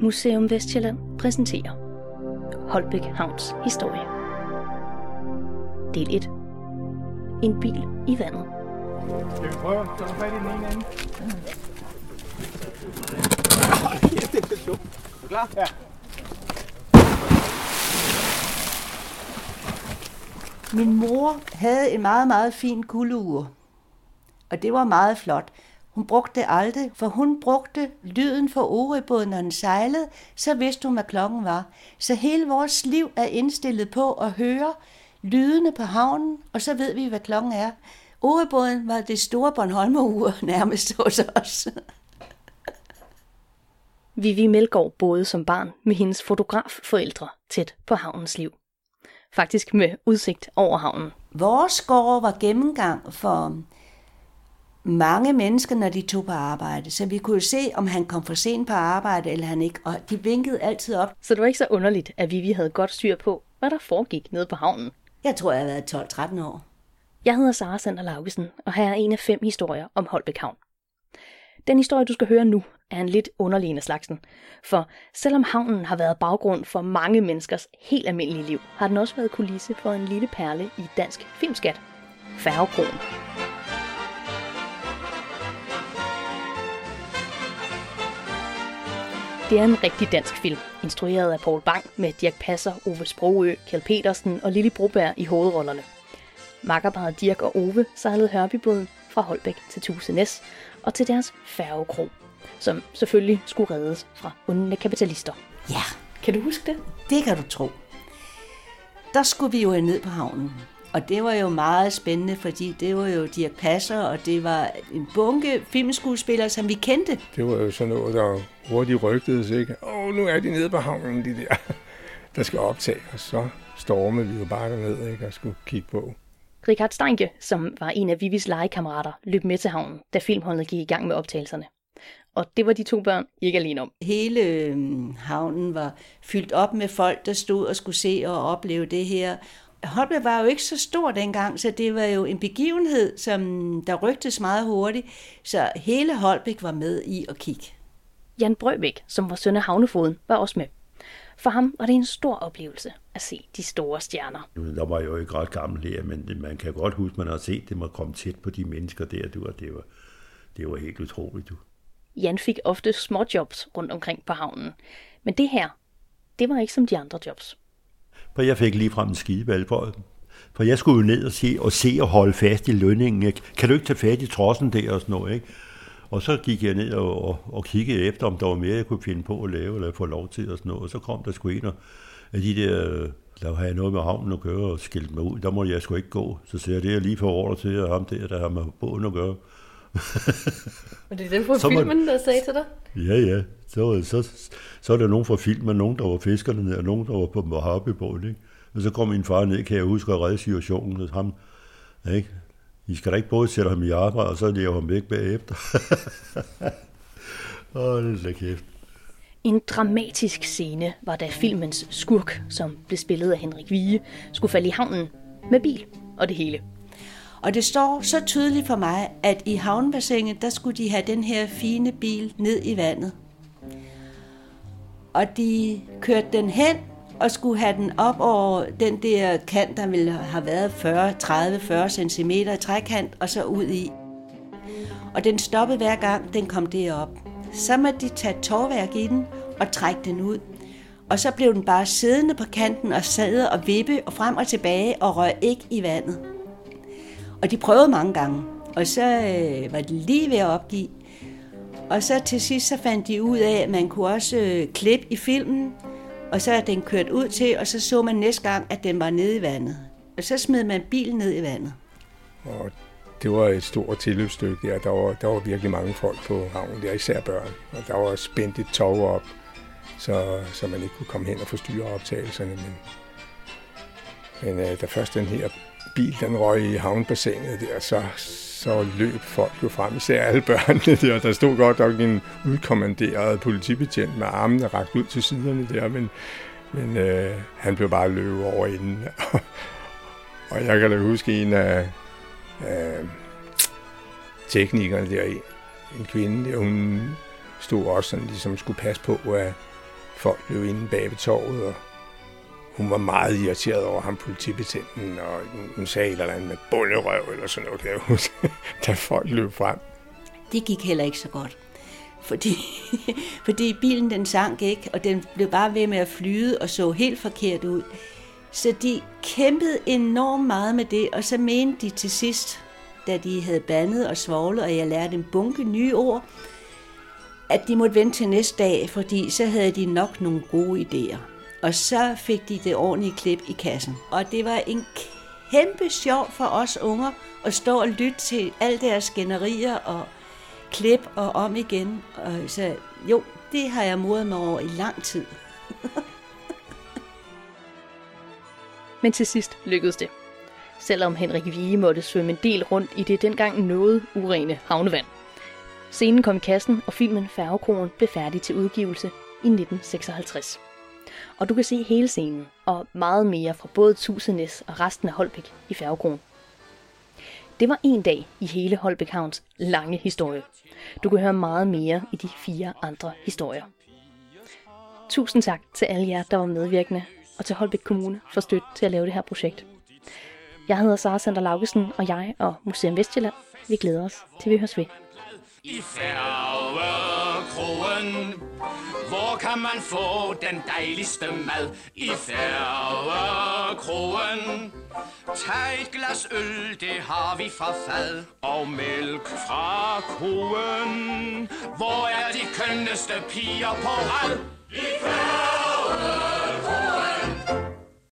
Museum Vestjylland præsenterer Holbæk Havns historie. Del 1. En bil i vandet. Skal vi prøve at tage fat i den ene ende? Er du klar? Ja. Min mor havde en meget, meget fin guldeur. Og det var meget flot. Hun brugte det aldrig, for hun brugte lyden for orebåden, når den sejlede, så vidste hun, hvad klokken var. Så hele vores liv er indstillet på at høre lydene på havnen, og så ved vi, hvad klokken er. Orebåden var det store Bornholmer-ur nærmest hos os. Vivi Melgaard boede som barn med hendes fotografforældre tæt på havnens liv. Faktisk med udsigt over havnen. Vores gård var gennemgang for mange mennesker, når de tog på arbejde. Så vi kunne se, om han kom for sent på arbejde, eller han ikke. Og de vinkede altid op. Så det var ikke så underligt, at Vivi havde godt styr på, hvad der foregik nede på havnen. Jeg tror, jeg har været 12-13 år. Jeg hedder Sara Sander Laugesen, og her er en af fem historier om Holbæk Havn. Den historie, du skal høre nu, er en lidt underlig en af slagsen. For selvom havnen har været baggrund for mange menneskers helt almindelige liv, har den også været kulisse for en lille perle i dansk filmskat. Færgekronen. Det er en rigtig dansk film, instrueret af Paul Bang med Dirk Passer, Ove Sprogø, Kjell Petersen og Lili Broberg i hovedrollerne. Makkerparet Dirk og Ove sejlede Hørbybåden fra Holbæk til Tusenæs og til deres færgekro, som selvfølgelig skulle reddes fra onde kapitalister. Ja, Kan du huske det? det kan du tro. Der skulle vi jo ned på havnen. Og det var jo meget spændende, fordi det var jo Dirk Passer, og det var en bunke filmskuespillere, som vi kendte. Det var jo sådan noget, der hurtigt rygtedes, ikke? Åh, nu er de nede på havnen, de der, der skal optage. Og så stormede vi jo bare derned, ikke? Og skulle kigge på. Richard Steinke, som var en af Vivis legekammerater, løb med til havnen, da filmholdet gik i gang med optagelserne. Og det var de to børn ikke alene om. Hele øhm, havnen var fyldt op med folk, der stod og skulle se og opleve det her. Holbæk var jo ikke så stor dengang, så det var jo en begivenhed, som der rygtes meget hurtigt. Så hele Holbæk var med i at kigge. Jan Brøbæk, som var søn af havnefoden, var også med. For ham var det en stor oplevelse at se de store stjerner. Der var jeg jo ikke ret gammel her, men det- man kan godt huske, man har set dem og komme tæt på de mennesker der, du, og det var, det var helt utroligt. Du. Jan fik ofte småjobs rundt omkring på havnen. Men det her, det var ikke som de andre jobs. For jeg fik lige frem en skideball for For jeg skulle jo ned og se og, se og holde fast i lønningen. Ikke? Kan du ikke tage fat i trossen der og sådan noget, ikke? Og så gik jeg ned og, og, og kiggede efter, om der var mere, jeg kunne finde på at lave, eller få lov til og sådan noget. Og så kom der sgu en af de der, der havde noget med havnen at gøre, og skilte mig ud. Der må jeg sgu ikke gå. Så siger jeg, det er lige for ordre til, ham der, der har med båden at gøre. Og det er den fra filmen, der sagde til dig? Ja, ja. Så, så, så er der nogen fra filmen, nogen, der var fiskerne, og nogen, der var på Mojave-båden, ikke? Og så kom min far ned, kan jeg huske, at redde situationen hos ham. Ikke? I skal da ikke både sætte ham i arbejde, og så lave ham væk bagefter. Åh, det er så kæft. En dramatisk scene var da filmens skurk, som blev spillet af Henrik Vige, skulle falde i havnen med bil og det hele. Og det står så tydeligt for mig, at i havnebassinet, der skulle de have den her fine bil ned i vandet. Og de kørte den hen og skulle have den op over den der kant, der ville have været 40, 30, 40 cm i trækant, og så ud i. Og den stoppede hver gang, den kom derop. Så måtte de tage tårværk i den og trække den ud. Og så blev den bare siddende på kanten og sad og vippe og frem og tilbage og røg ikke i vandet. Og de prøvede mange gange, og så øh, var de lige ved at opgive. Og så til sidst så fandt de ud af, at man kunne også øh, klippe i filmen, og så er den kørt ud til, og så så man næste gang, at den var nede i vandet. Og så smed man bilen ned i vandet. Og det var et stort tilløbsstykke der. Der var, der var virkelig mange folk på havnen der, især børn. Og der var spændt et tog op, så, så man ikke kunne komme hen og forstyrre optagelserne. Men, men øh, da først den her bil, den røg i havnebassinet der, så, så løb folk jo frem, især alle børnene der. Der stod godt nok en udkommanderet politibetjent med armene rakt ud til siderne der, men, men øh, han blev bare løbet over inden. og jeg kan da huske en af, øh, teknikerne der, en kvinde, der, hun stod også sådan ligesom skulle passe på, at, folk blev inde bag ved torvet, og hun var meget irriteret over ham, politibetjenten, og hun sagde et eller andet med bunderøv eller sådan noget, kan jeg huske, da folk løb frem. Det gik heller ikke så godt. Fordi, fordi bilen den sank ikke, og den blev bare ved med at flyde og så helt forkert ud. Så de kæmpede enormt meget med det, og så mente de til sidst, da de havde bandet og svoglet, og jeg lærte en bunke nye ord, at de måtte vente til næste dag, fordi så havde de nok nogle gode idéer. Og så fik de det ordentlige klip i kassen. Og det var en kæmpe sjov for os unger at stå og lytte til alle deres skænderier og klip og om igen. Og så jo, det har jeg modet mig over i lang tid. Men til sidst lykkedes det. Selvom Henrik Vige måtte svømme en del rundt i det dengang noget urene havnevand. Scenen kom i kassen, og filmen Færgekronen blev færdig til udgivelse i 1956. Og du kan se hele scenen, og meget mere fra både Tusenæs og resten af Holbæk i Færgekronen. Det var en dag i hele Holbæk Havns lange historie. Du kan høre meget mere i de fire andre historier. Tusind tak til alle jer, der var medvirkende, og til Holbæk Kommune for støtte til at lave det her projekt. Jeg hedder Sara Sander Laugesen, og jeg og Museum Vestjylland, vi glæder os til vi høres ved. I færgekrogen, hvor kan man få den dejligste mad? I færgekrogen, tag et glas øl, det har vi fra fad. Og mælk fra koen, hvor er de kønneste piger på rad?